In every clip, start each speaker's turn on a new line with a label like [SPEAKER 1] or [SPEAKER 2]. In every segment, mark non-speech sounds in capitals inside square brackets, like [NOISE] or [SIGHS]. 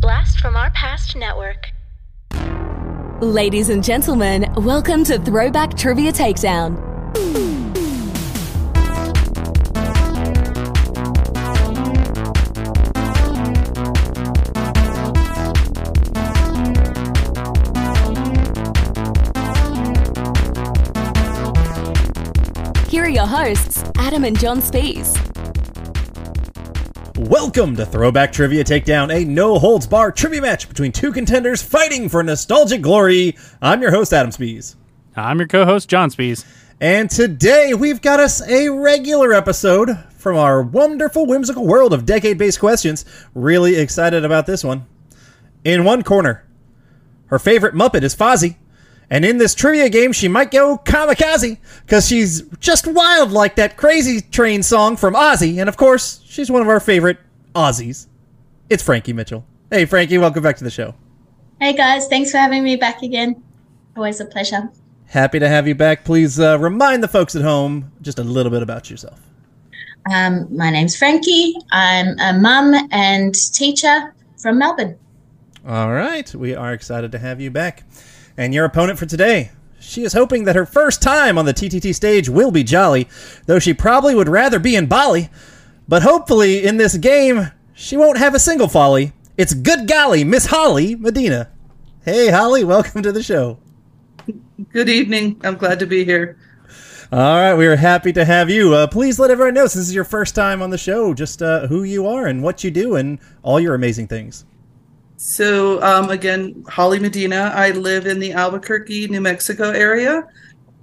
[SPEAKER 1] Blast from Our Past network.
[SPEAKER 2] Ladies and gentlemen, welcome to Throwback Trivia Takedown. Here are your hosts, Adam and John Spees.
[SPEAKER 3] Welcome to Throwback Trivia Takedown, a no holds bar trivia match between two contenders fighting for nostalgic glory. I'm your host, Adam Spees.
[SPEAKER 4] I'm your co-host John Spees.
[SPEAKER 3] And today we've got us a regular episode from our wonderful, whimsical world of decade based questions. Really excited about this one. In one corner, her favorite Muppet is Fozzie. And in this trivia game, she might go kamikaze because she's just wild like that crazy train song from Ozzy. And of course, she's one of our favorite Aussies. It's Frankie Mitchell. Hey, Frankie, welcome back to the show.
[SPEAKER 5] Hey guys, thanks for having me back again. Always a pleasure.
[SPEAKER 3] Happy to have you back. Please uh, remind the folks at home just a little bit about yourself.
[SPEAKER 5] Um, my name's Frankie. I'm a mum and teacher from Melbourne.
[SPEAKER 3] All right, we are excited to have you back. And your opponent for today, she is hoping that her first time on the TTT stage will be jolly, though she probably would rather be in Bali. But hopefully, in this game, she won't have a single folly. It's good golly, Miss Holly Medina. Hey, Holly, welcome to the show.
[SPEAKER 6] Good evening. I'm glad to be here.
[SPEAKER 3] All right, we are happy to have you. Uh, please let everyone know, since this is your first time on the show, just uh, who you are and what you do and all your amazing things.
[SPEAKER 6] So, um, again, Holly Medina. I live in the Albuquerque, New Mexico area.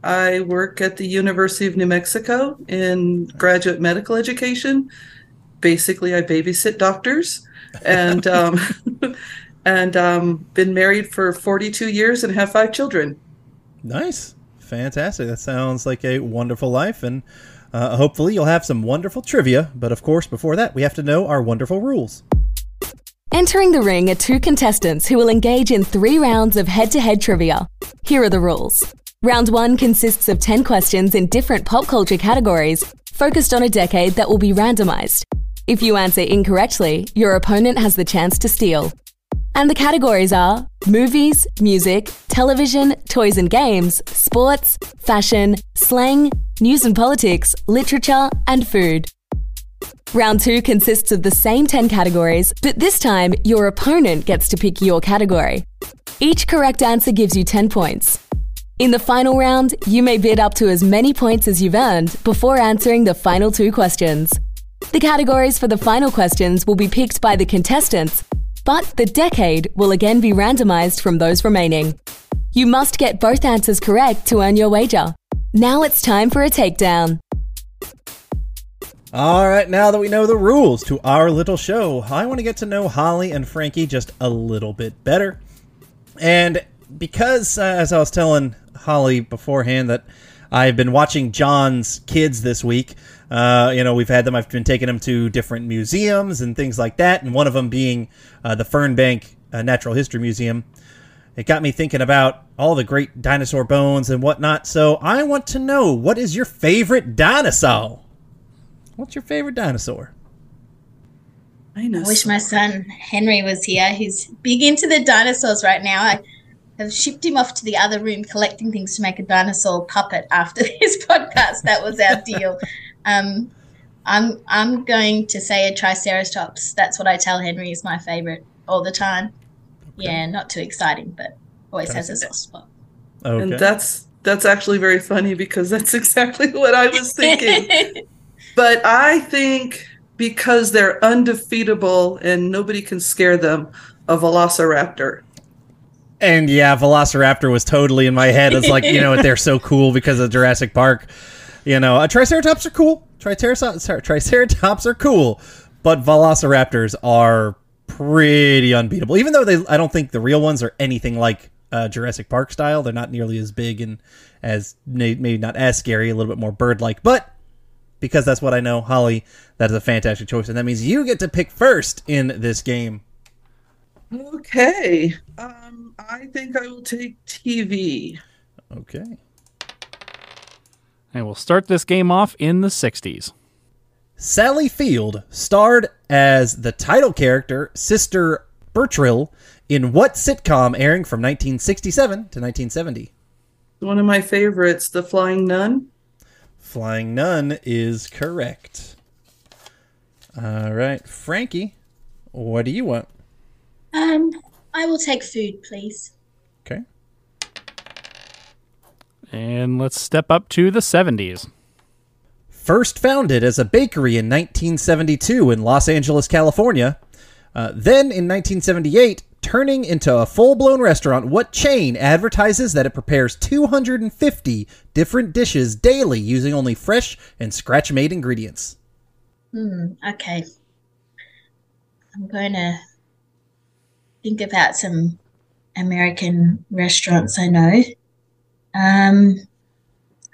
[SPEAKER 6] I work at the University of New Mexico in graduate medical education. Basically, I babysit doctors, and um, [LAUGHS] and um, been married for 42 years and have five children.
[SPEAKER 3] Nice. Fantastic. That sounds like a wonderful life, and uh, hopefully you'll have some wonderful trivia. But of course, before that, we have to know our wonderful rules.
[SPEAKER 2] Entering the ring are two contestants who will engage in three rounds of head to head trivia. Here are the rules. Round one consists of 10 questions in different pop culture categories, focused on a decade that will be randomized. If you answer incorrectly, your opponent has the chance to steal. And the categories are movies, music, television, toys and games, sports, fashion, slang, news and politics, literature, and food. Round two consists of the same 10 categories, but this time your opponent gets to pick your category. Each correct answer gives you 10 points. In the final round, you may bid up to as many points as you've earned before answering the final two questions. The categories for the final questions will be picked by the contestants, but the decade will again be randomized from those remaining. You must get both answers correct to earn your wager. Now it's time for a takedown.
[SPEAKER 3] All right, now that we know the rules to our little show, I want to get to know Holly and Frankie just a little bit better. And because, uh, as I was telling Holly beforehand, that I've been watching John's kids this week. Uh, you know, we've had them. I've been taking them to different museums and things like that, and one of them being uh, the Fernbank uh, Natural History Museum. It got me thinking about all the great dinosaur bones and whatnot. So I want to know what is your favorite dinosaur? What's your favorite dinosaur?
[SPEAKER 5] I wish my son Henry was here. He's big into the dinosaurs right now. I have shipped him off to the other room collecting things to make a dinosaur puppet after [LAUGHS] this podcast. That was our deal. Um, I'm I'm going to say a triceratops. That's what I tell Henry is my favorite all the time. Yeah, not too exciting, but always has a soft spot.
[SPEAKER 3] Okay.
[SPEAKER 6] And that's that's actually very funny because that's [LAUGHS] exactly what I was thinking. [LAUGHS] but I think because they're undefeatable and nobody can scare them, a velociraptor.
[SPEAKER 3] And yeah, Velociraptor was totally in my head. It's like, you know, [LAUGHS] they're so cool because of Jurassic Park. You know, uh, Triceratops are cool. Triceratops, Triceratops are cool, but Velociraptors are pretty unbeatable. Even though they, I don't think the real ones are anything like uh, Jurassic Park style. They're not nearly as big and as maybe not as scary, a little bit more bird-like. But because that's what I know, Holly, that is a fantastic choice, and that means you get to pick first in this game.
[SPEAKER 6] Okay. Um, I think I will take TV.
[SPEAKER 3] Okay.
[SPEAKER 4] And we'll start this game off in the 60s.
[SPEAKER 3] Sally Field starred as the title character, Sister Bertrille in what sitcom airing from 1967 to 1970?
[SPEAKER 6] One of my favorites, The Flying Nun.
[SPEAKER 3] Flying Nun is correct. All right, Frankie, what do you want?
[SPEAKER 5] Um, I will take food, please.
[SPEAKER 3] Okay.
[SPEAKER 4] And let's step up to the 70s.
[SPEAKER 3] First founded as a bakery in 1972 in Los Angeles, California. Uh, then in 1978, turning into a full blown restaurant, what chain advertises that it prepares 250 different dishes daily using only fresh and scratch made ingredients?
[SPEAKER 5] Hmm, okay. I'm going to think about some American restaurants I know. Um,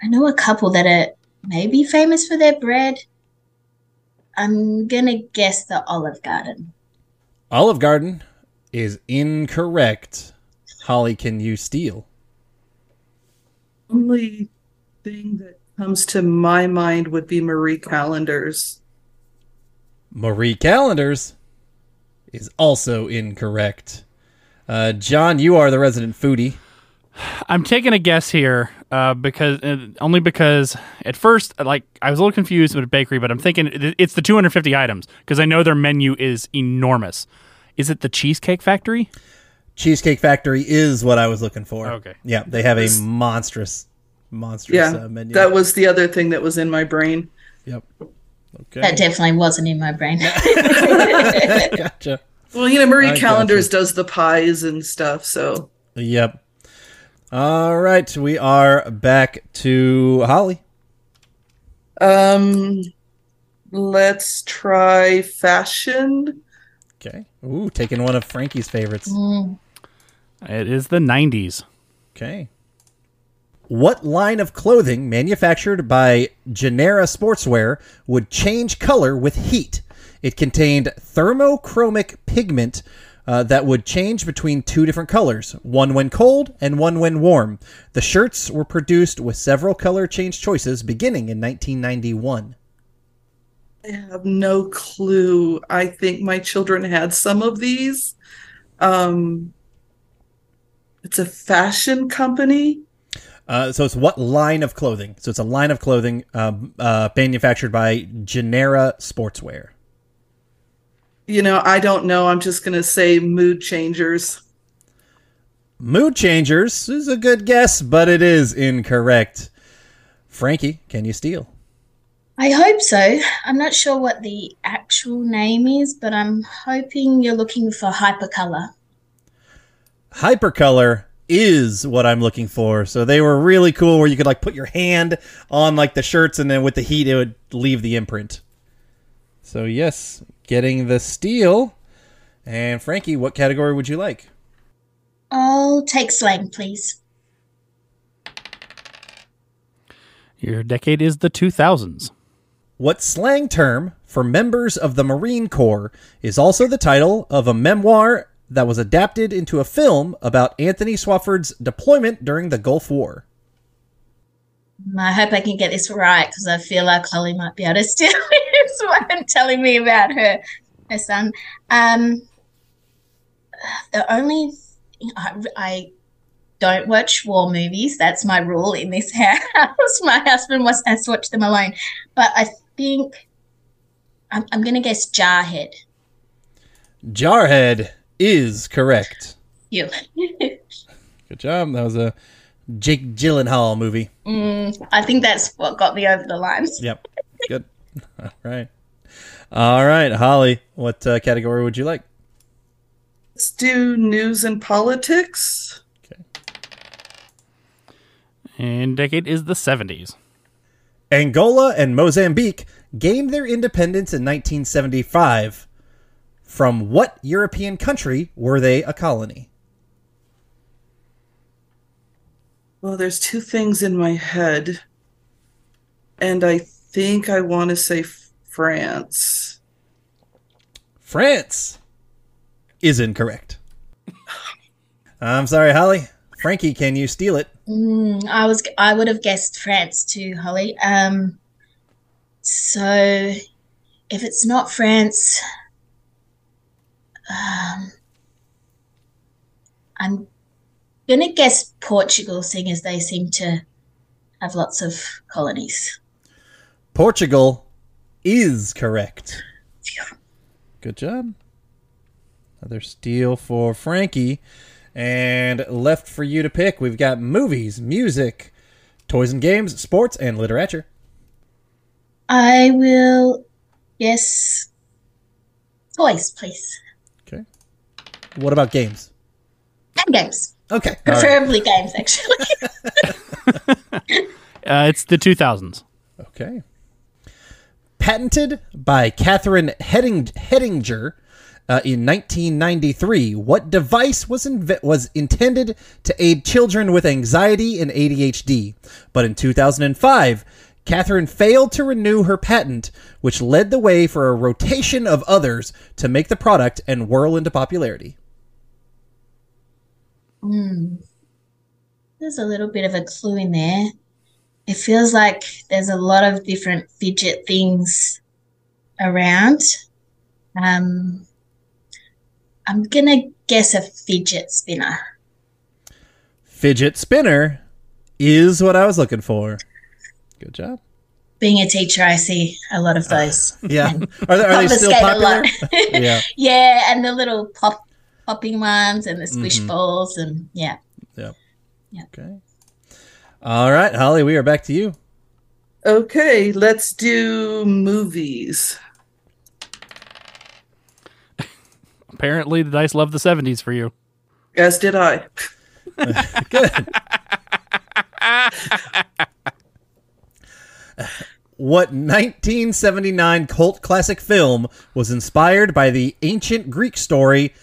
[SPEAKER 5] I know a couple that are maybe famous for their bread. I'm going to guess the Olive Garden.
[SPEAKER 3] Olive Garden is incorrect. Holly, can you steal?
[SPEAKER 6] Only thing that comes to my mind would be Marie Callender's.
[SPEAKER 3] Marie Callender's is also incorrect. Uh, John, you are the resident foodie.
[SPEAKER 4] I'm taking a guess here uh, because uh, only because at first, like I was a little confused with a bakery, but I'm thinking it's the 250 items because I know their menu is enormous. Is it the Cheesecake Factory?
[SPEAKER 3] Cheesecake Factory is what I was looking for.
[SPEAKER 4] Okay.
[SPEAKER 3] Yeah, they have a monstrous, monstrous
[SPEAKER 6] Yeah,
[SPEAKER 3] uh, menu.
[SPEAKER 6] that was the other thing that was in my brain.
[SPEAKER 3] Yep. Okay.
[SPEAKER 5] That definitely wasn't in my brain. [LAUGHS]
[SPEAKER 3] gotcha.
[SPEAKER 6] Well, you know, Marie
[SPEAKER 3] I
[SPEAKER 6] Callender's
[SPEAKER 3] gotcha.
[SPEAKER 6] does the pies and stuff, so
[SPEAKER 3] Yep. All right, we are back to Holly.
[SPEAKER 6] um let's try fashion.
[SPEAKER 3] Okay. Ooh, taking one of Frankie's favorites.
[SPEAKER 5] Mm,
[SPEAKER 4] It is the 90s.
[SPEAKER 3] Okay. What line of clothing manufactured by Generra Sportswear would change color with heat? It contained thermochromic pigment uh, that would change between two different colors, one when cold and one when warm. The shirts were produced with several color change choices beginning in 1991.
[SPEAKER 6] I have no clue. I think my children had some of these. Um it's a fashion company.
[SPEAKER 3] Uh, so it's what line of clothing? So it's a line of clothing um, uh, manufactured by Generra Sportswear.
[SPEAKER 6] You know, I don't know. I'm just going to say mood changers.
[SPEAKER 3] Mood Changers is a good guess, but it is incorrect. Frankie, can you steal?
[SPEAKER 5] I hope so. I'm not sure what the actual name is, but I'm hoping you're looking for hypercolor.
[SPEAKER 3] Hypercolor is what I'm looking for. So they were really cool where you could like put your hand on like the shirts and then with the heat it would leave the imprint. So yes, getting the steel. And Frankie, what category would you like?
[SPEAKER 5] I'll take slang, please.
[SPEAKER 4] Your decade is the 2000s.
[SPEAKER 3] What slang term for members of the Marine Corps is also the title of a memoir that was adapted into a film about Anthony Swofford's deployment during the Gulf War?
[SPEAKER 5] I hope I can get this right because I feel like Holly might be able to [LAUGHS] steal this one telling me about her her son. Um, the only I, I don't watch war movies. That's my rule in this [LAUGHS] house. my husband wants us to watch them alone. But I think I'm, I'm going to guess Jarhead.
[SPEAKER 3] Jarhead is correct.
[SPEAKER 5] You. [LAUGHS]
[SPEAKER 3] Good job. That was a Jake Gyllenhaal movie.
[SPEAKER 5] mm, I think that's what got me over the line.
[SPEAKER 3] Yep. Good. [LAUGHS] All right. All right, Holly. What uh, category would you like?
[SPEAKER 6] Let's do news and politics. Okay.
[SPEAKER 4] And decade is the 70s.
[SPEAKER 3] Angola and Mozambique gained their independence in 1975. From what European country were they a colony?
[SPEAKER 6] Well, there's two things in my head. And I think I want to say France.
[SPEAKER 3] France is incorrect. [LAUGHS] I'm sorry, Holly. Frankie, can you steal it?
[SPEAKER 5] Mm, I was I would have guessed France too, Holly. Um, so if it's not France, um, I'm gonna guess Portugal, seeing as they seem to have lots of colonies.
[SPEAKER 3] Portugal is correct. [LAUGHS] Good job. Another steal for Frankie. And left for you to pick, we've got movies, music, toys and games, sports, and literature.
[SPEAKER 5] I will guess toys, please.
[SPEAKER 3] Okay. What about games?
[SPEAKER 5] And games.
[SPEAKER 3] Okay.
[SPEAKER 5] Preferably right. games, actually. [LAUGHS] [LAUGHS]
[SPEAKER 4] uh, it's the 2000s.
[SPEAKER 3] Okay. Patented by Catherine Hedding- Hettinger uh, in 1993, what device was inv- was intended to aid children with anxiety and ADHD? But in 2005, Catherine failed to renew her patent, which led the way for a rotation of others to make the product and whirl into popularity.
[SPEAKER 5] Hmm. There's a little bit of a clue in there. It feels like there's a lot of different fidget things around. Um, I'm gonna guess a fidget spinner.
[SPEAKER 3] Fidget spinner is what I was looking for. Good job.
[SPEAKER 5] Being a teacher, I see a lot of those.
[SPEAKER 3] Uh, [LAUGHS] yeah, are they, are they still popular? [LAUGHS]
[SPEAKER 5] yeah, yeah, and the little pop popping ones and the squish mm-hmm. balls and yeah.
[SPEAKER 3] Yep. Yeah. Okay. All right, Holly, we are back to you.
[SPEAKER 6] Okay, let's do movies.
[SPEAKER 4] Apparently, the dice love the 70s for you.
[SPEAKER 6] As did I. [LAUGHS] Good.
[SPEAKER 3] What 1979 cult classic film was inspired by the ancient Greek story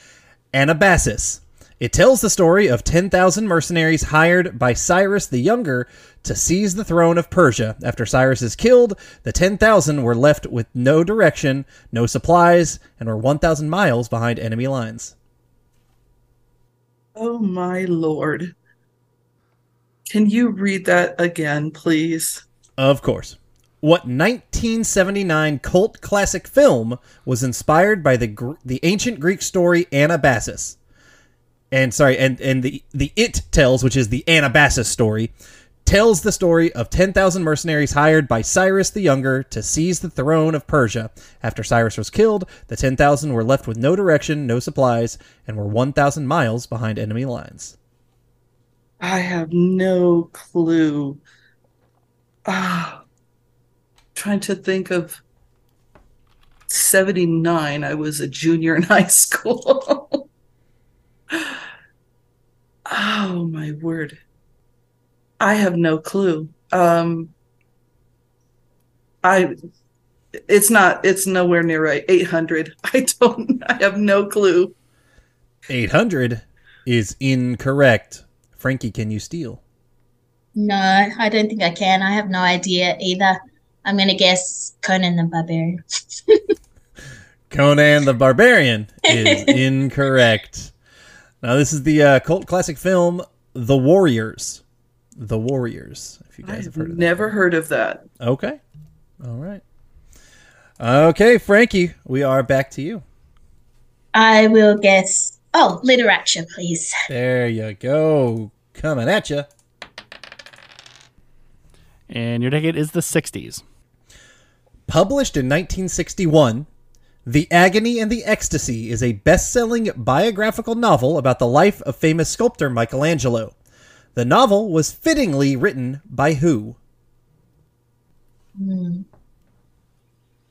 [SPEAKER 3] Anabasis? It tells the story of 10,000 mercenaries hired by Cyrus the Younger to seize the throne of Persia. After Cyrus is killed, the 10,000 were left with no direction, no supplies, and were 1,000 miles behind enemy lines.
[SPEAKER 6] Oh my lord. Can you read that again, please?
[SPEAKER 3] Of course. What 1979 cult classic film was inspired by the the ancient Greek story Anabasis? and sorry, and and the the it tells, which is the Anabasis story, tells the story of 10,000 mercenaries hired by Cyrus the Younger to seize the throne of Persia. After Cyrus was killed, the 10,000 were left with no direction, no supplies, and were 1,000 miles behind enemy lines.
[SPEAKER 6] I have no clue. Ah, [SIGHS] trying to think of 79. I was a junior in [LAUGHS] high school. oh my word. I have no clue. Um I it's not it's nowhere near right. 800. [LAUGHS] I don't I have no clue.
[SPEAKER 3] 800 is incorrect. Frankie, can you steal?
[SPEAKER 5] No, I don't think I can. I have no idea either. I'm going to guess Conan the Barbarian. [LAUGHS]
[SPEAKER 3] Conan the Barbarian is [LAUGHS] incorrect. Now, this is the uh, cult classic film The Warriors. The Warriors. If you guys
[SPEAKER 6] I've
[SPEAKER 3] have heard of that.
[SPEAKER 6] never heard of that.
[SPEAKER 3] Okay. All right. Okay, Frankie, we are back to you.
[SPEAKER 5] I will guess. Oh, literature, please.
[SPEAKER 3] There you go. Coming at you.
[SPEAKER 4] And your decade is the 60s.
[SPEAKER 3] Published in 1961, the Agony and the Ecstasy is a best selling biographical novel about the life of famous sculptor Michelangelo. The novel was fittingly written by who?
[SPEAKER 5] Hmm.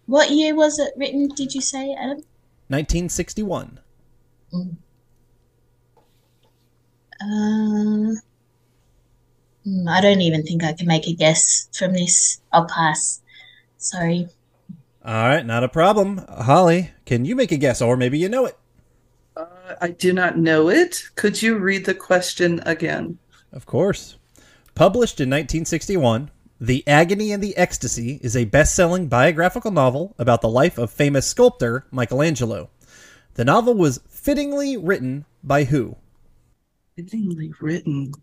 [SPEAKER 5] What year was it written, did you say, Adam?
[SPEAKER 3] 1961.
[SPEAKER 5] Mm. Uh, hmm, I don't even think I can make a guess from this. I'll pass. Sorry.
[SPEAKER 3] All right, not a problem. Holly, can you make a guess, or maybe you know it?
[SPEAKER 6] Uh, I do not know it. Could you read the question again?
[SPEAKER 3] Of course. Published in 1961, The Agony and the Ecstasy is a best selling biographical novel about the life of famous sculptor Michelangelo. The novel was fittingly written by who?
[SPEAKER 6] Fittingly written.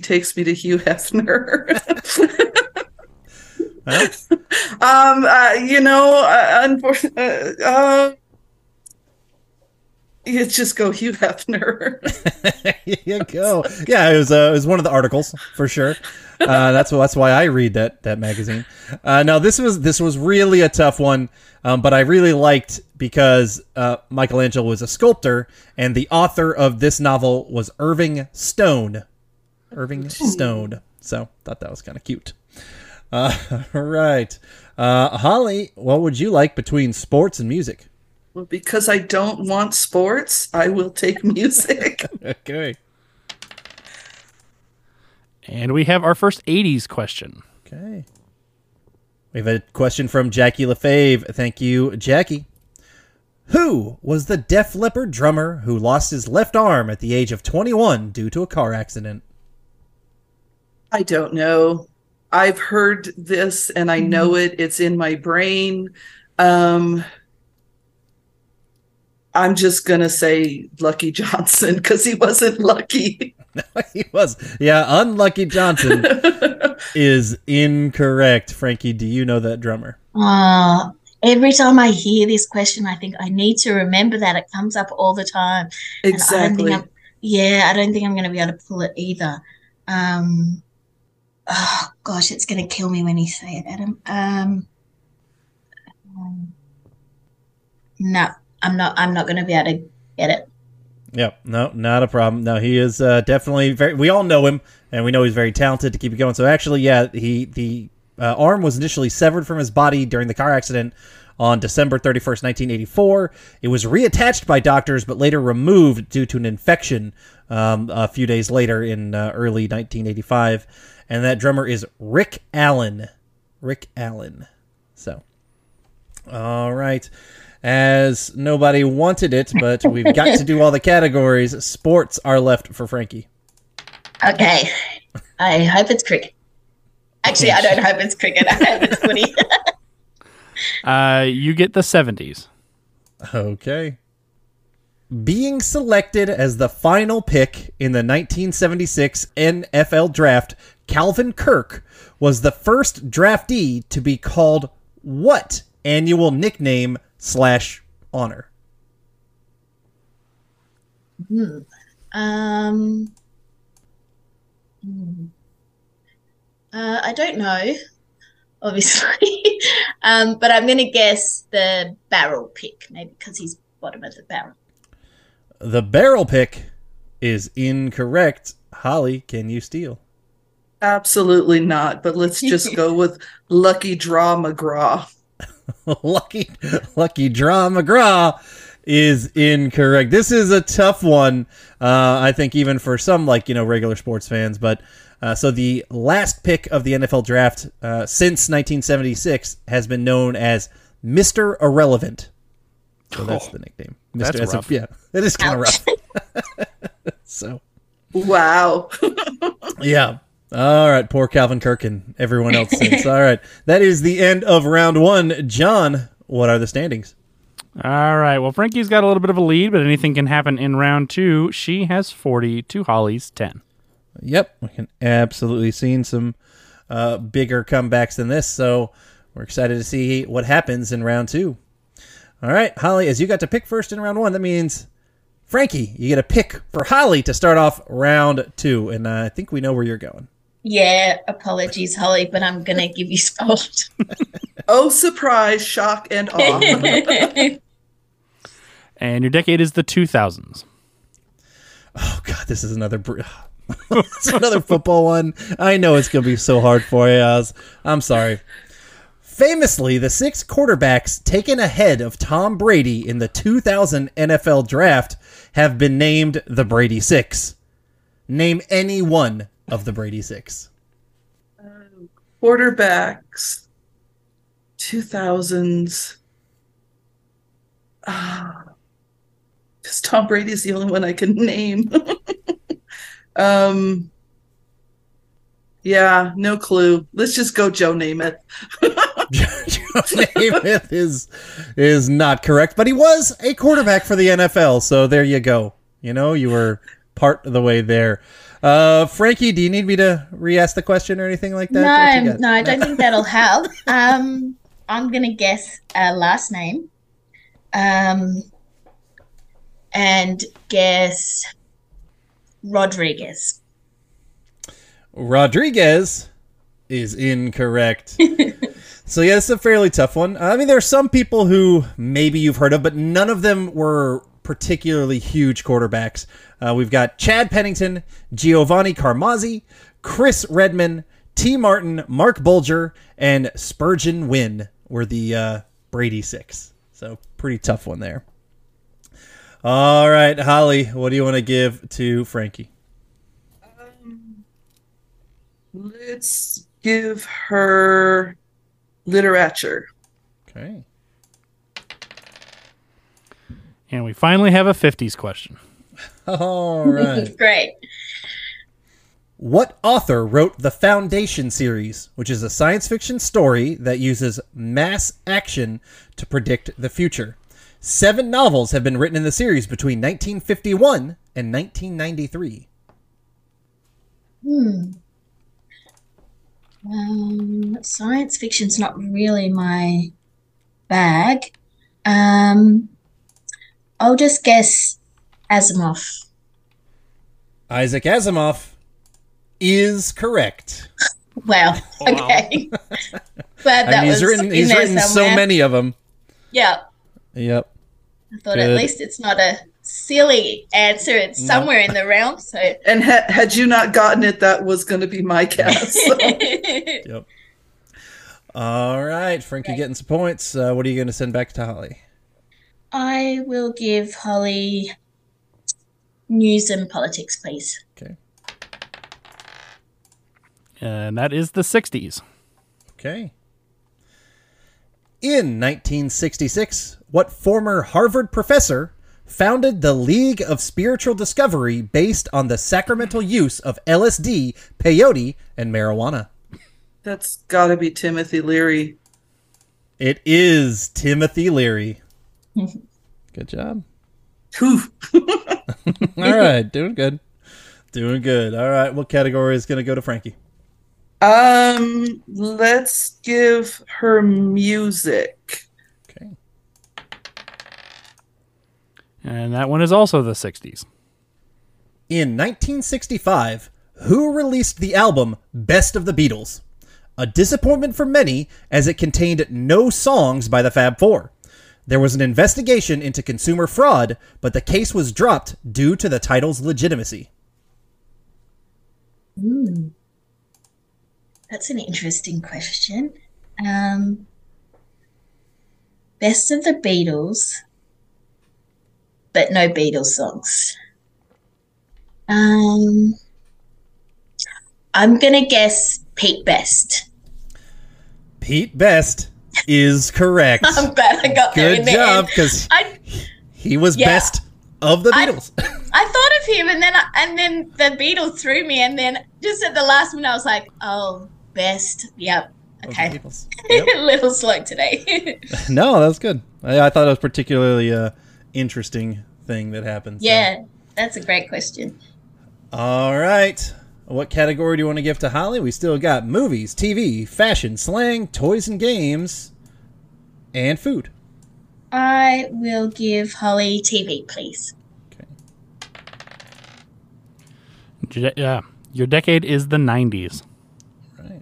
[SPEAKER 6] Takes me to Hugh Hefner. Huh? um, uh, you know, uh, unfortunately, uh, uh, You just go Hugh Hefner. [LAUGHS]
[SPEAKER 3] you go. Yeah, it was uh, it was one of the articles for sure. Uh, that's that's why I read that that magazine. Uh, now this was this was really a tough one, um, but I really liked because uh, Michelangelo was a sculptor, and the author of this novel was Irving Stone. Irving Stone. So thought that was kind of cute. Uh, all [LAUGHS] right, uh, Holly, what would you like between sports and music?
[SPEAKER 6] Well, because I don't want sports, I will take music. [LAUGHS]
[SPEAKER 3] okay.
[SPEAKER 4] And we have our first 80s question.
[SPEAKER 3] Okay. We have a question from Jackie LaFave. Thank you, Jackie. Who was the Def Leppard drummer who lost his left arm at the age of 21 due to a car accident?
[SPEAKER 6] I don't know. I've heard this and I know it. It's in my brain. Um, I'm just gonna say Lucky Johnson because he wasn't lucky. [LAUGHS]
[SPEAKER 3] he was. Yeah, unlucky Johnson [LAUGHS] is incorrect. Frankie, do you know that drummer?
[SPEAKER 5] Uh, every time I hear this question, I think I need to remember that it comes up all the time.
[SPEAKER 6] Exactly.
[SPEAKER 5] I yeah, I don't think I'm going to be able to pull it either. Um, oh gosh, it's going to kill me when you say it, Adam. Um, um no, I'm not. I'm not going to be able to get it.
[SPEAKER 3] Yep. No, not a problem. No, he is uh, definitely very. We all know him, and we know he's very talented to keep it going. So actually, yeah, he the uh, arm was initially severed from his body during the car accident on December 31st, 1984. It was reattached by doctors, but later removed due to an infection um, a few days later in uh, early 1985. And that drummer is Rick Allen. Rick Allen. So, all right as nobody wanted it, but we've got to do all the categories. Sports are left for Frankie.
[SPEAKER 5] Okay. I hope it's cricket. Actually, I don't hope it's cricket. I hope it's footy. [LAUGHS]
[SPEAKER 4] uh, you get the 70s.
[SPEAKER 3] Okay. Being selected as the final pick in the 1976 NFL draft, Calvin Kirk was the first draftee to be called what annual nickname slash honor?
[SPEAKER 5] Hmm. Um. Hmm. Uh, I don't know, obviously, [LAUGHS] um, but I'm going to guess the barrel pick, maybe because he's bottom of the barrel.
[SPEAKER 3] The barrel pick is incorrect. Holly, can you steal?
[SPEAKER 6] Absolutely not. But let's [LAUGHS] just go with Lucky Draw McGraw. [LAUGHS]
[SPEAKER 3] lucky lucky draw McGraw is incorrect. This is a tough one, uh, I think, even for some like you know regular sports fans. But uh, so the last pick of the NFL draft uh, since 1976 has been known as Mister Irrelevant. So that's oh, the nickname.
[SPEAKER 4] Mr. That's rough.
[SPEAKER 3] A, yeah, [LAUGHS] it is kind of rough. [LAUGHS] so,
[SPEAKER 6] wow. [LAUGHS]
[SPEAKER 3] yeah. All right, poor Calvin Kirk and everyone else since. All right, that is the end of round one. John, what are the standings?
[SPEAKER 4] All right. Well, Frankie's got a little bit of a lead, but anything can happen in round two. She has 40 to Holly's 10.
[SPEAKER 3] Yep. We can absolutely see some uh, bigger comebacks than this. So we're excited to see what happens in round two. All right, Holly, as you got to pick first in round one, that means Frankie, you get a pick for Holly to start off round two. And uh, I think we know where you're going.
[SPEAKER 5] Yeah, apologies, Holly, but I'm going to give you spot. [LAUGHS]
[SPEAKER 6] oh, surprise, shock, and awe. [LAUGHS]
[SPEAKER 4] and your decade is the 2000s.
[SPEAKER 3] Oh, God, this is another. Br- [LAUGHS] it's another football one. I know it's going to be so hard for you. Oz. I'm sorry. Famously, the six quarterbacks taken ahead of Tom Brady in the 2000 NFL draft have been named the Brady Six. Name any one of the Brady Six?
[SPEAKER 6] Uh, quarterbacks, 2000s. Ah, because Tom Brady's the only one I can name. [LAUGHS] um, yeah, no clue. Let's just go Joe Namath. [LAUGHS] [LAUGHS]
[SPEAKER 3] Joe Namath is is not correct, but he was a quarterback for the NFL, so there you go. You know, you were part of the way there. Uh, Frankie, do you need me to re-ask the question or anything like
[SPEAKER 5] that? No, no, I don't [LAUGHS] think that'll help. Um, I'm gonna guess a last name. Um, and guess Rodriguez.
[SPEAKER 3] Rodriguez is incorrect. [LAUGHS] so yeah, it's a fairly tough one. I mean, there are some people who maybe you've heard of, but none of them were particularly huge quarterbacks. Uh, we've got Chad Pennington, Giovanni Carmazzi, Chris Redman, Tee Martin, Marc Bulger, and Spurgeon Wynn were the uh, Brady Six. So pretty tough one there. All right, Holly, what do you want to give to Frankie?
[SPEAKER 6] Um, let's give her literature.
[SPEAKER 3] Okay.
[SPEAKER 4] And we finally have a 50s question. [LAUGHS]
[SPEAKER 3] All right. [LAUGHS]
[SPEAKER 5] Great.
[SPEAKER 3] What author wrote the Foundation series, which is a science fiction story that uses mass action to predict the future? Seven novels have been written in the series between 1951 and 1993.
[SPEAKER 5] Hmm. Um, science fiction's not really my bag. Um, I'll just guess Asimov.
[SPEAKER 3] Isaac Asimov is correct. [LAUGHS]
[SPEAKER 5] Wow. Okay. Glad that
[SPEAKER 3] I mean, he's
[SPEAKER 5] was
[SPEAKER 3] written,
[SPEAKER 5] in
[SPEAKER 3] he's
[SPEAKER 5] there
[SPEAKER 3] written so many of them.
[SPEAKER 5] Yeah.
[SPEAKER 3] Yep.
[SPEAKER 5] I thought
[SPEAKER 3] Good.
[SPEAKER 5] at least it's not a silly answer. It's
[SPEAKER 3] No.
[SPEAKER 5] somewhere in the realm. So.
[SPEAKER 6] And ha- had you not gotten it, that was going to be my guess. [LAUGHS]
[SPEAKER 3] Yep. All right, Frankie getting some points. Uh, what are you going to send back to Holly?
[SPEAKER 5] I will give Holly news and politics, please.
[SPEAKER 3] Okay.
[SPEAKER 4] And that is the 60s.
[SPEAKER 3] Okay. In 1966, what former Harvard professor founded the League of Spiritual Discovery based on the sacramental use of LSD, peyote, and marijuana?
[SPEAKER 6] That's got to be Timothy Leary.
[SPEAKER 3] It is Timothy Leary. [LAUGHS] Good job. [LAUGHS] All right, doing good. Doing good. All right, what category is going to go to Frankie?
[SPEAKER 6] Um, let's give her music.
[SPEAKER 3] Okay.
[SPEAKER 4] And that one is also the 60s.
[SPEAKER 3] In 1965, who released the album Best of the Beatles? A disappointment for many as it contained no songs by the Fab Four. There was an investigation into consumer fraud, but the case was dropped due to the title's legitimacy.
[SPEAKER 5] Ooh. That's an interesting question. Um, best of the Beatles, but no Beatles songs. Um, I'm gonna guess Pete Best.
[SPEAKER 3] Pete Best is correct. [LAUGHS]
[SPEAKER 5] I'm glad I got there
[SPEAKER 3] Good
[SPEAKER 5] in
[SPEAKER 3] job, because he was
[SPEAKER 5] Yeah.
[SPEAKER 3] best of the Beatles. [LAUGHS]
[SPEAKER 5] I thought of him, and then I, and then the Beatles threw me, and then just at the last minute, I was like, "Oh, Best, yep, okay." [LAUGHS]
[SPEAKER 3] Yep.
[SPEAKER 5] A little slow today.
[SPEAKER 3] no, that's good. I, I thought it was particularly uh, interesting thing that happened. so.
[SPEAKER 5] yeah, that's a great question.
[SPEAKER 3] All right. What category do you want to give to Holly? We still got movies, TV, fashion, slang, toys and games, and food.
[SPEAKER 5] I will give Holly TV, please.
[SPEAKER 4] Okay. Yeah. Your decade is the 90s.
[SPEAKER 3] Right.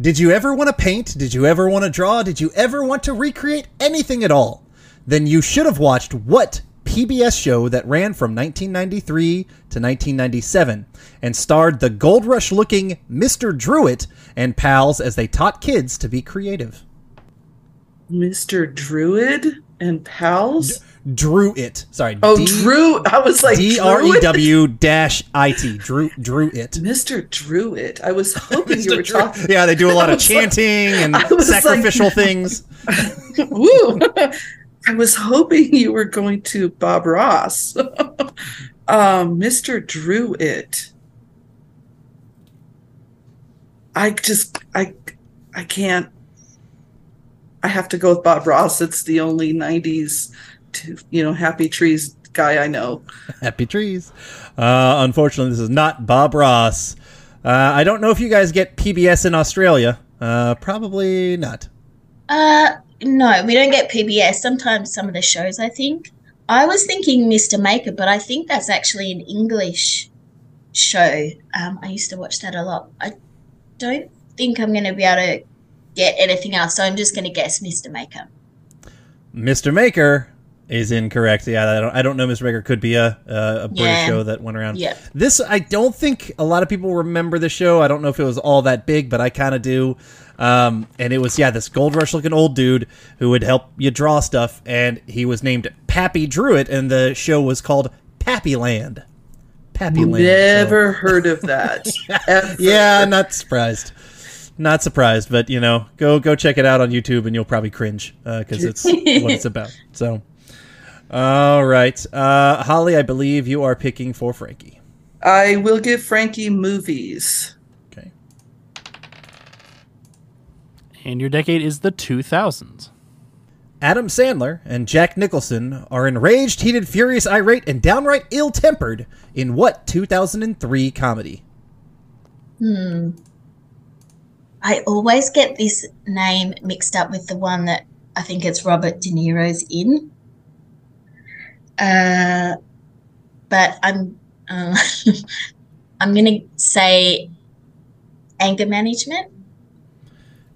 [SPEAKER 3] Did you ever want to paint? Did you ever want to draw? Did you ever want to recreate anything at all? Then you should have watched what PBS show that ran from 1993 to 1997 and starred the gold rush looking Mr. Drew-It and pals as they taught kids to be creative.
[SPEAKER 6] Mr. Druid and pals.
[SPEAKER 3] Drew-It. Sorry.
[SPEAKER 6] oh,
[SPEAKER 3] D-
[SPEAKER 6] Drew. I was like
[SPEAKER 3] D R E? W dash I T. Drew Drew it.
[SPEAKER 6] Mr. Druid. I was hoping you were
[SPEAKER 3] Drew-
[SPEAKER 6] talking.
[SPEAKER 3] Yeah, they do a lot of
[SPEAKER 6] was like-
[SPEAKER 3] chanting and
[SPEAKER 6] was like-
[SPEAKER 3] sacrificial things. [LAUGHS]
[SPEAKER 6] Woo! [LAUGHS] I was hoping you were going to Bob Ross. [LAUGHS] um, Mr. It, I just I I can't. I have to go with Bob Ross. It's the only '90s, to, you know, Happy Trees guy I know. [LAUGHS]
[SPEAKER 3] Happy trees. Uh, unfortunately, this is not Bob Ross. Uh, I don't know if you guys get PBS in Australia. Uh, probably not.
[SPEAKER 5] Uh, no, we don't get PBS. Sometimes some of the shows, I think. I was thinking Mr. Maker, but I think that's actually an English show. Um, I used to watch that a lot. I don't think I'm going to be able to get anything else, so I'm just going to guess Mr. Maker.
[SPEAKER 3] Mr. Maker is incorrect. Yeah, I don't, I don't know. Miss Maker could be a a, a British
[SPEAKER 5] Yeah.
[SPEAKER 3] show that went around.
[SPEAKER 5] Yeah.
[SPEAKER 3] This I don't think a lot of people remember the show. I don't know if it was all that big, but I kind of do. Um, and it was yeah, this gold rush looking old dude who would help you draw stuff, and he was named Pappy Drew-It, and the show was called Pappy Land. Pappy Land.
[SPEAKER 6] Never heard of that. [LAUGHS] ever.
[SPEAKER 3] Yeah, not surprised. Not surprised, but you know, go go check it out on YouTube, and you'll probably cringe because it's what it's about. So, all right, uh, Holly, I believe you are picking for Frankie.
[SPEAKER 6] I will give Frankie movies.
[SPEAKER 3] Okay,
[SPEAKER 4] And your decade is the 2000s.
[SPEAKER 3] Adam Sandler and Jack Nicholson are enraged, heated, furious, irate, and downright ill-tempered in what 2003 comedy?
[SPEAKER 5] Hmm. I always get this name mixed up with the one that I think it's Robert De Niro's in. Uh, but I'm uh, [LAUGHS] I'm gonna say anger management.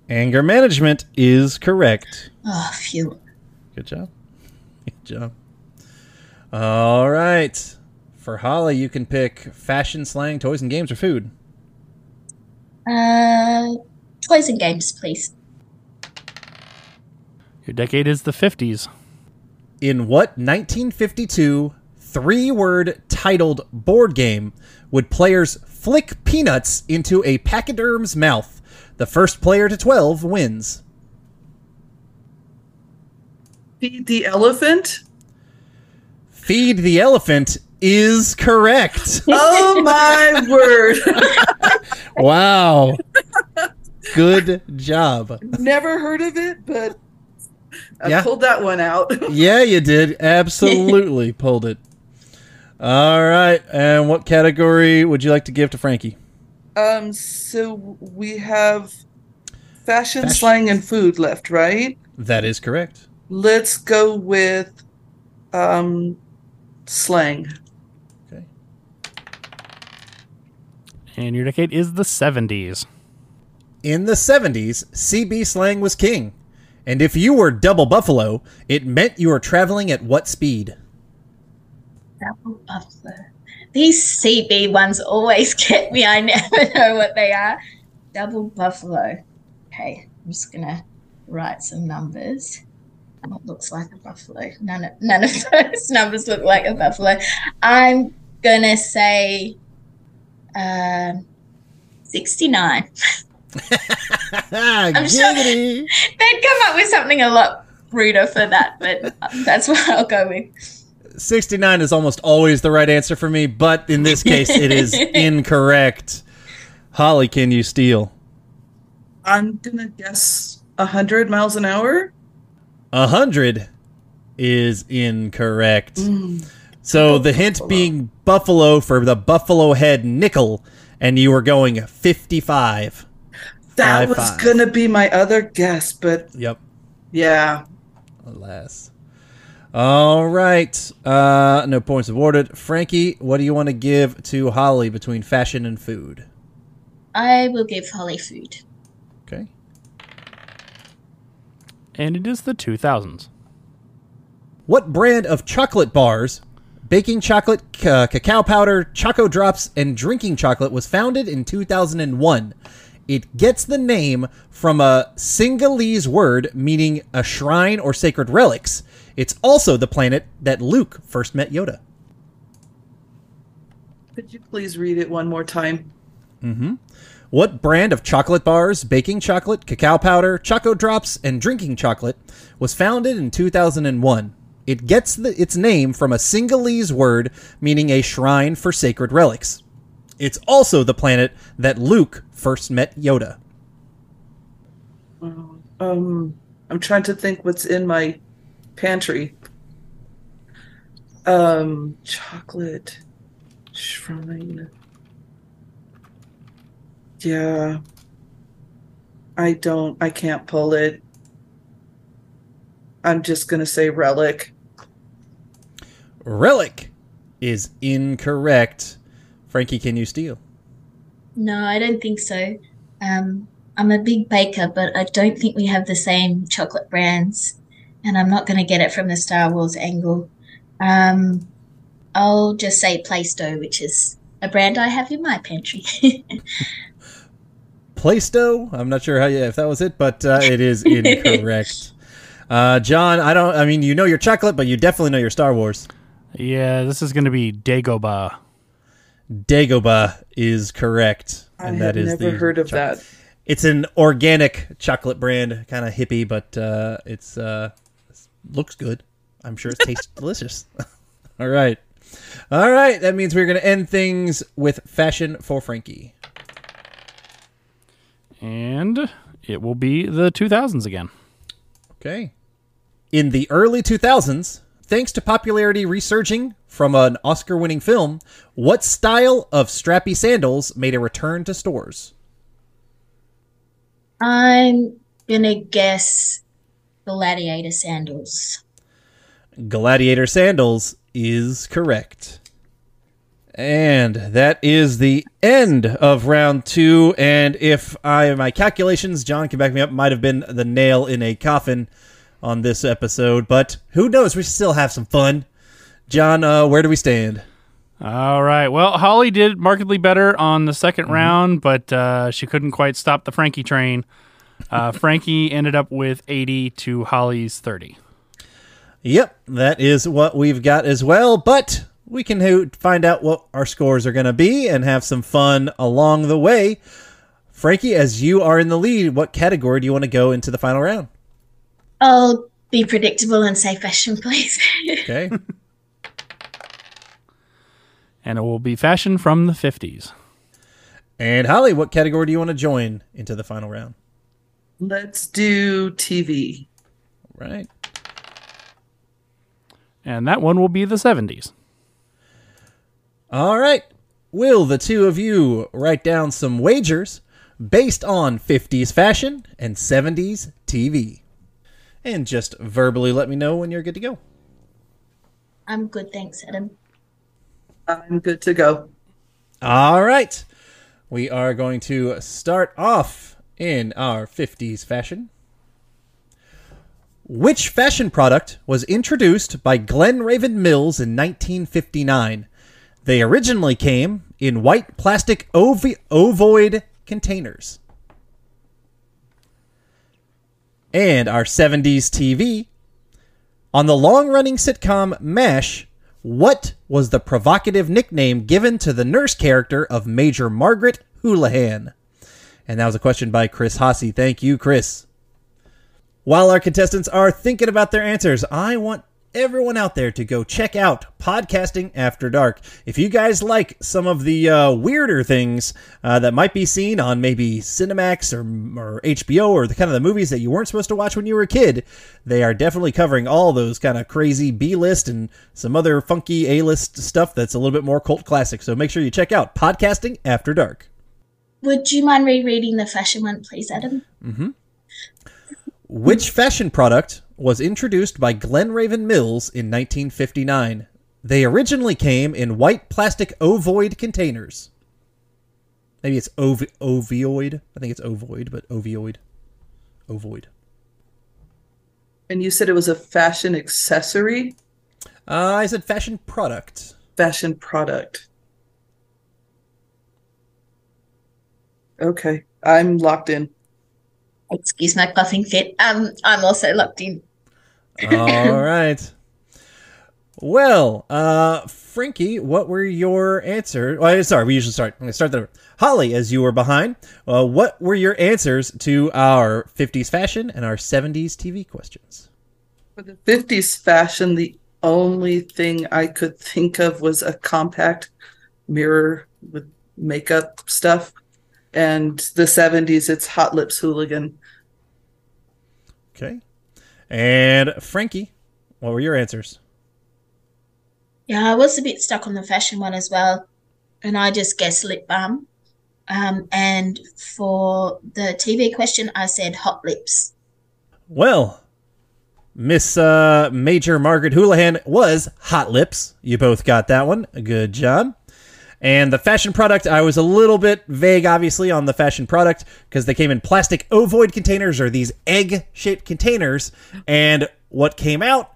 [SPEAKER 3] Anger management is correct.
[SPEAKER 5] Oh, phew.
[SPEAKER 3] Good job. Good job. All right. For Holly, you can pick fashion, slang, toys, and games, or food.
[SPEAKER 5] Uh, toys and games, please.
[SPEAKER 4] Your decade is the 50s.
[SPEAKER 3] In what 1952 three word titled board game would players flick peanuts into a pachyderm's mouth? The first player to 12 wins.
[SPEAKER 6] Feed the elephant.
[SPEAKER 3] Feed the elephant is correct. [LAUGHS]
[SPEAKER 6] Oh my word! [LAUGHS]
[SPEAKER 3] wow. Good job.
[SPEAKER 6] Never heard of it, but I
[SPEAKER 3] Yeah.
[SPEAKER 6] pulled that one out. [LAUGHS]
[SPEAKER 3] Yeah, you did. Absolutely [LAUGHS] pulled it. All right. And what category would you like to give to Frankie?
[SPEAKER 6] Um, so we have fashion,
[SPEAKER 3] Fashion.
[SPEAKER 6] slang, and food left, right?
[SPEAKER 3] That is correct.
[SPEAKER 6] Let's go with um, slang.
[SPEAKER 3] Okay.
[SPEAKER 4] And your decade is the 70s.
[SPEAKER 3] In the 70s, CB slang was king. And if you were double buffalo, it meant you were traveling at what speed?
[SPEAKER 5] Double buffalo. These CB ones always [LAUGHS] get me. I never [LAUGHS] know what they are. Double buffalo. Okay, I'm just gonna write some numbers. What looks like a buffalo? None of none of [LAUGHS] those numbers look like a buffalo. I'm gonna say um, 69. [LAUGHS] I'm sure- They'd come up with something a lot ruder for that, but that's what I'll go with.
[SPEAKER 3] 69 is almost always the right answer for me, but in this case, it is [LAUGHS] incorrect. Holly, can you steal?
[SPEAKER 6] I'm gonna guess hundred miles an hour.
[SPEAKER 3] A hundred is incorrect. Hmm. So the hint being buffalo for the buffalo head nickel, and you were going fifty-five.
[SPEAKER 6] That
[SPEAKER 3] Five,
[SPEAKER 6] was
[SPEAKER 3] five.
[SPEAKER 6] gonna be my other guess, but
[SPEAKER 3] Yep.
[SPEAKER 6] yeah.
[SPEAKER 3] Alas. All right. Uh, no points awarded. Frankie, what do you want to give to Holly between fashion and food?
[SPEAKER 5] I will give Holly food.
[SPEAKER 3] Okay.
[SPEAKER 4] And it is the 2000s.
[SPEAKER 3] What brand of chocolate bars, baking chocolate, ca- cacao powder, choco drops, and drinking chocolate was founded in 2001? It gets the name from a Singalese word meaning a shrine or sacred relics. It's also the planet that Luke first met Yoda.
[SPEAKER 6] Could you please read it one more time? Mm-hmm.
[SPEAKER 3] What brand of chocolate bars, baking chocolate, cacao powder, choco drops, and drinking chocolate was founded in 2001? It gets the, its name from a Singalese word meaning a shrine for sacred relics. It's also the planet that Luke first met Yoda.
[SPEAKER 6] Um, I'm trying to think what's in my pantry. Um, chocolate shrine. Yeah. I don't. I can't pull it. I'm just gonna say relic.
[SPEAKER 3] Relic is incorrect. Frankie, can you steal?
[SPEAKER 5] No, I don't think so. Um, I'm a big baker, but I don't think we have the same chocolate brands, and I'm not going to get it from the Star Wars angle. Um, I'll just say Plaistow, which is a brand I have in my pantry. [LAUGHS]
[SPEAKER 3] Plaistow? I'm not sure how you, if that was it, but uh, it is [LAUGHS] incorrect. Uh, John, I don't. I mean, you know your chocolate, but you definitely know your Star Wars.
[SPEAKER 4] Yeah, this is going to be Dagobah.
[SPEAKER 3] Dagobah is correct, And
[SPEAKER 6] I
[SPEAKER 3] and
[SPEAKER 6] have
[SPEAKER 3] that is
[SPEAKER 6] never
[SPEAKER 3] the
[SPEAKER 6] heard of
[SPEAKER 3] chocolate.
[SPEAKER 6] that.
[SPEAKER 3] It's an organic chocolate brand, kind of hippie, but uh, it's uh, looks good. I'm sure it tastes [LAUGHS] delicious. [LAUGHS] All right, all right. That means we're going to end things with fashion for Frankie.
[SPEAKER 4] And it will be the 2000s again.
[SPEAKER 3] Okay. In the early 2000s, thanks to popularity resurging from an Oscar winning film, what style of strappy sandals made a return to stores?
[SPEAKER 5] I'm gonna guess gladiator sandals.
[SPEAKER 3] Gladiator sandals is correct. And that is the end of round two. And if I my calculations, John can back me up, might have been the nail in a coffin on this episode. But who knows? We still have some fun. John, uh, where do we stand?
[SPEAKER 4] All right. Well, Holly did markedly better on the 2nd round, but uh, she couldn't quite stop the Frankie train. Uh, [LAUGHS] Frankie ended up with 80 to Holly's 30.
[SPEAKER 3] Yep, that is what we've got as well. But we can ho- find out what our scores are going to be and have some fun along the way. Frankie, as you are in the lead, what category do you want to go into the final round?
[SPEAKER 5] I'll be predictable and say fashion, please. [LAUGHS]
[SPEAKER 3] Okay.
[SPEAKER 4] And it will be fashion from the 50s.
[SPEAKER 3] and Holly, what category do you want to join into the final round?
[SPEAKER 6] Let's do TV.
[SPEAKER 3] Right.
[SPEAKER 4] And that one will be the 70s.
[SPEAKER 3] All right. Will the two of you write down some wagers based on 50s fashion and 70s TV? And just verbally let me know when you're good to go.
[SPEAKER 5] I'm good, thanks, Adam.
[SPEAKER 6] I'm good to go.
[SPEAKER 3] All right. We are going to start off in our 50s fashion. Which fashion product was introduced by Glen Raven Mills in 1959? They originally came in white plastic ovi- ovoid containers. And our 70s TV. On the long running sitcom MASH, what was the provocative nickname given to the nurse character of Major Margaret Houlihan? And that was a question by Chris Hasse. Thank you, Chris. While our contestants are thinking about their answers, I want everyone out there to go check out Podcasting After Dark. If you guys like some of the uh, weirder things uh, that might be seen on maybe Cinemax or, or HBO or the kind of the movies that you weren't supposed to watch when you were a kid, they are definitely covering all those kind of crazy B list and some other funky A list stuff that's a little bit more cult classic. So make sure you check out Podcasting After Dark.
[SPEAKER 5] Would you mind rereading the fashion one, please, Adam? Mm-hmm.
[SPEAKER 3] Which fashion product was introduced by Glen Raven Mills in 1959? They originally came in white plastic ovoid containers. Maybe it's ov- ovioid. I think it's ovoid, but ovioid. Ovoid.
[SPEAKER 6] And you said it was a fashion accessory,
[SPEAKER 3] Uh, I said fashion product.
[SPEAKER 6] fashion product. Okay, I'm locked in.
[SPEAKER 5] Excuse my coughing fit. Um, I'm also locked in.
[SPEAKER 3] All [LAUGHS] right. Well, uh, Frankie, what were your answers? Oh, sorry, we usually start. I'm going to start there. Holly, as you were behind, uh, what were your answers to our 50s fashion and our 70s TV questions?
[SPEAKER 6] For the 50s fashion, the only thing I could think of was a compact mirror with makeup stuff. And the 70s, it's Hot Lips Hooligan.
[SPEAKER 3] Okay. And Frankie, what were your answers?
[SPEAKER 5] Yeah, I was a bit stuck on the fashion one as well, and I just guessed lip balm. Um, and for the TV question, I said hot lips.
[SPEAKER 3] Well, Miss uh, Major Margaret Houlihan was Hot Lips. You both got that one. Good job. And the fashion product, I was a little bit vague, obviously, on the fashion product because they came in plastic ovoid containers or these egg shaped containers. And what came out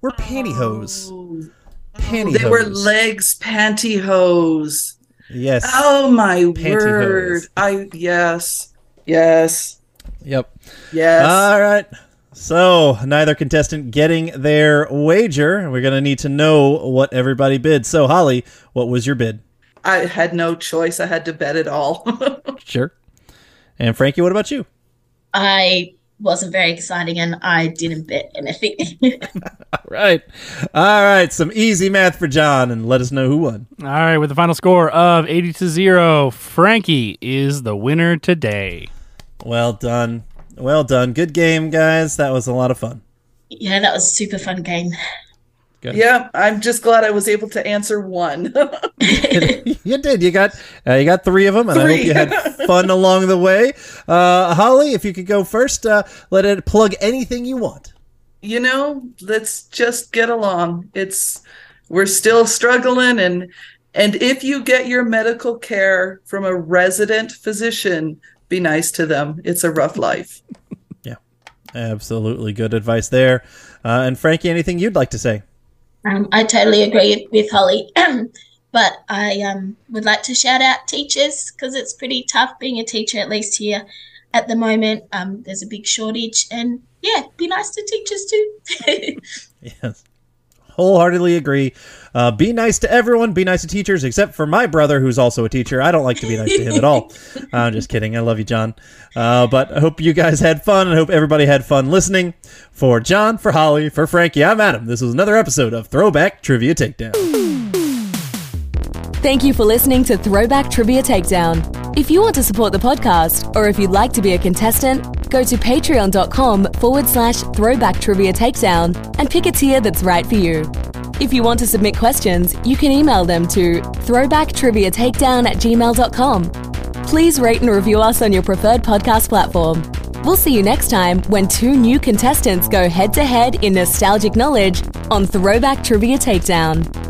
[SPEAKER 3] were pantyhose.
[SPEAKER 6] Oh,
[SPEAKER 3] Pantyhose.
[SPEAKER 6] they were L'eggs pantyhose.
[SPEAKER 3] Yes.
[SPEAKER 6] Oh my
[SPEAKER 3] Pantyhose.
[SPEAKER 6] word! I yes, yes,
[SPEAKER 3] Yep.
[SPEAKER 6] yes.
[SPEAKER 3] All right. So, neither contestant getting their wager. We're going to need to know what everybody bid. So, Holly, what was your bid?
[SPEAKER 6] I had no choice. I had to bet it all. [LAUGHS]
[SPEAKER 3] Sure. And Frankie, what about you?
[SPEAKER 5] I wasn't very exciting and I didn't bet anything. [LAUGHS]
[SPEAKER 3] All right. All right. Some easy math for John, and let us know who won.
[SPEAKER 4] All right, with the final score of 80 to 0, Frankie is the winner today.
[SPEAKER 3] Well done. Well done. Good game, guys. That was a lot of fun.
[SPEAKER 5] yeah, that was a super fun game.
[SPEAKER 3] Good.
[SPEAKER 6] yeah, I'm just glad I was able to answer one. [LAUGHS] [LAUGHS]
[SPEAKER 3] you did. You got uh, you got three of them, and I hope you had [LAUGHS] fun along the way. Uh, Holly, if you could go first, uh, let it plug anything you want.
[SPEAKER 6] you know, let's just get along. It's we're still struggling and and if you get your medical care from a resident physician, be nice to them. It's a rough life.
[SPEAKER 3] Yeah, absolutely good advice there. Uh, and Frankie, anything you'd like to say?
[SPEAKER 5] Um, I totally agree with Holly. [CLEARS THROAT] but I um, would like to shout out teachers because it's pretty tough being a teacher, at least here at the moment. Um, there's a big shortage, and yeah, be nice to teachers too. [LAUGHS]
[SPEAKER 3] Yes. Wholeheartedly agree. Uh, be nice to everyone. Be nice to teachers, except for my brother, who's also a teacher. I don't like to be nice to him at all. [LAUGHS] I'm just kidding. I love you, John. Uh, but I hope you guys had fun, and I hope everybody had fun listening. For John, for Holly, for Frankie, I'm Adam. This was another episode of Throwback Trivia Takedown.
[SPEAKER 2] Thank you for listening to Throwback Trivia Takedown. If you want to support the podcast, or if you'd like to be a contestant, go to patreon.com forward slash throwback trivia takedown and pick a tier that's right for you. If you want to submit questions, you can email them to throwbacktriviatakedown at gmail.com. Please rate and review us on your preferred podcast platform. We'll see you next time when two new contestants go head to head in nostalgic knowledge on Throwback Trivia Takedown.